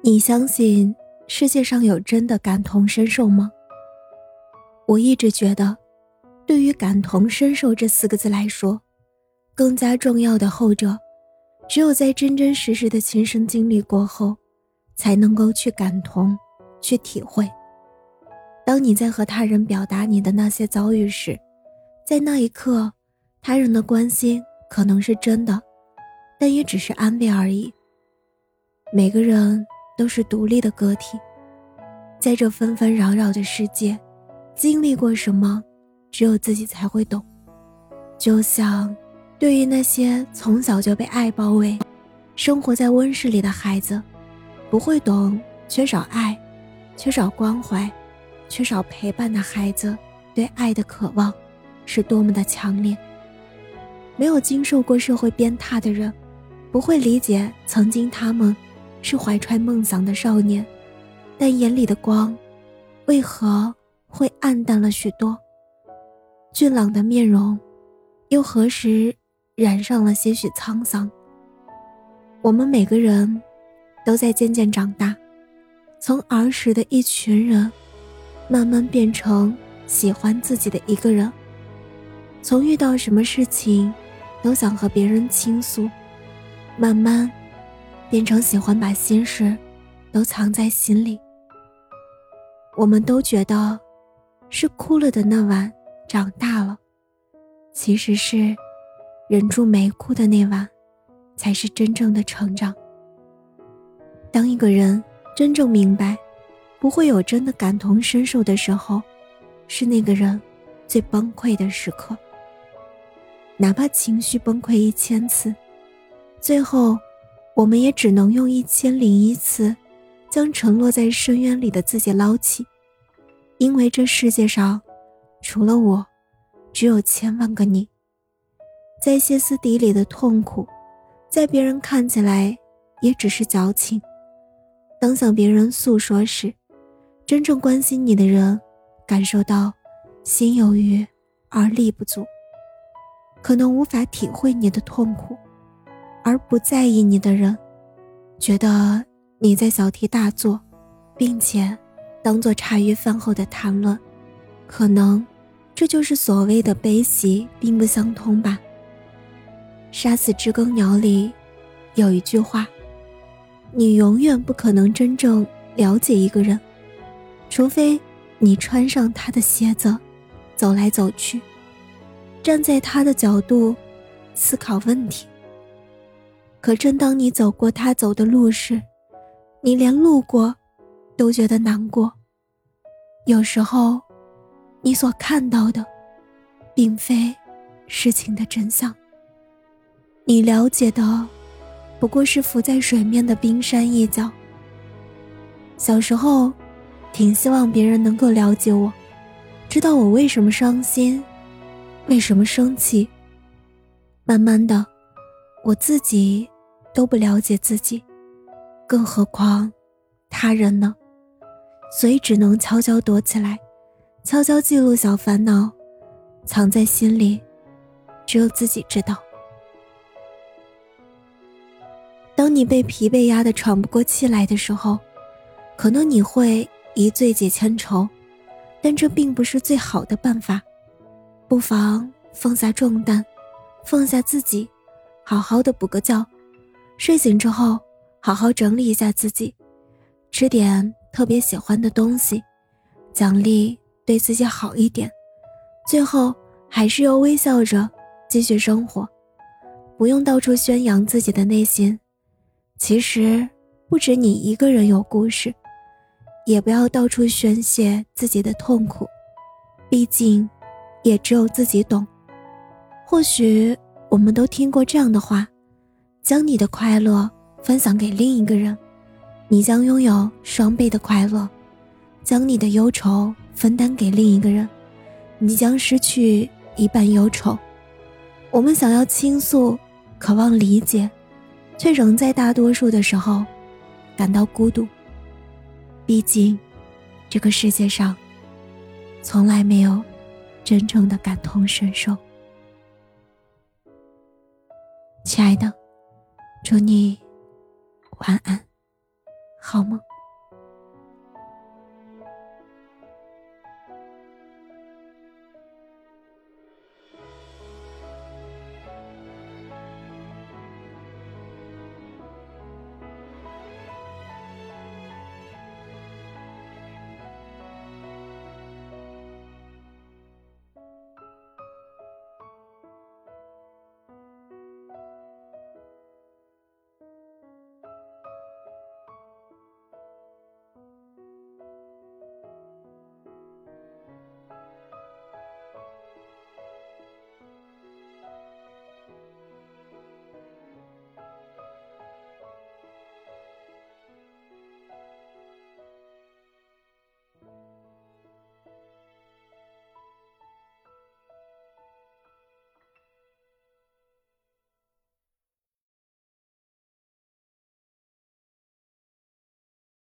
你相信世界上有真的感同身受吗？我一直觉得，对于感同身受这四个字来说，更加重要的后者，只有在真真实实的亲身经历过后，才能够去感同，去体会。当你在和他人表达你的那些遭遇时，在那一刻，他人的关心可能是真的，但也只是安慰而已。每个人都是独立的个体，在这纷纷扰扰的世界，经历过什么，只有自己才会懂。就像，对于那些从小就被爱包围、生活在温室里的孩子，不会懂缺少爱、缺少关怀、缺少陪伴的孩子对爱的渴望。是多么的强烈。没有经受过社会鞭挞的人，不会理解曾经他们是怀揣梦想的少年，但眼里的光，为何会暗淡了许多？俊朗的面容，又何时染上了些许沧桑？我们每个人，都在渐渐长大，从儿时的一群人，慢慢变成喜欢自己的一个人。从遇到什么事情，都想和别人倾诉，慢慢变成喜欢把心事都藏在心里。我们都觉得是哭了的那晚长大了，其实是忍住没哭的那晚才是真正的成长。当一个人真正明白不会有真的感同身受的时候，是那个人最崩溃的时刻。哪怕情绪崩溃一千次，最后，我们也只能用一千零一次，将沉落在深渊里的自己捞起，因为这世界上，除了我，只有千万个你。在歇斯底里的痛苦，在别人看起来也只是矫情。当向别人诉说时，真正关心你的人，感受到心有余而力不足。可能无法体会你的痛苦，而不在意你的人，觉得你在小题大做，并且当做茶余饭后的谈论。可能这就是所谓的悲喜并不相通吧。杀死知更鸟里有一句话：你永远不可能真正了解一个人，除非你穿上他的鞋子，走来走去。站在他的角度思考问题。可正当你走过他走的路时，你连路过都觉得难过。有时候，你所看到的，并非事情的真相。你了解的，不过是浮在水面的冰山一角。小时候，挺希望别人能够了解我，知道我为什么伤心。为什么生气？慢慢的，我自己都不了解自己，更何况他人呢？所以只能悄悄躲起来，悄悄记录小烦恼，藏在心里，只有自己知道。当你被疲惫压得喘不过气来的时候，可能你会一醉解千愁，但这并不是最好的办法。不妨放下重担，放下自己，好好的补个觉。睡醒之后，好好整理一下自己，吃点特别喜欢的东西，奖励对自己好一点。最后，还是要微笑着继续生活，不用到处宣扬自己的内心。其实，不止你一个人有故事，也不要到处宣泄自己的痛苦，毕竟。也只有自己懂。或许我们都听过这样的话：将你的快乐分享给另一个人，你将拥有双倍的快乐；将你的忧愁分担给另一个人，你将失去一半忧愁。我们想要倾诉，渴望理解，却仍在大多数的时候感到孤独。毕竟，这个世界上从来没有。真正的感同身受，亲爱的，祝你晚安。好梦。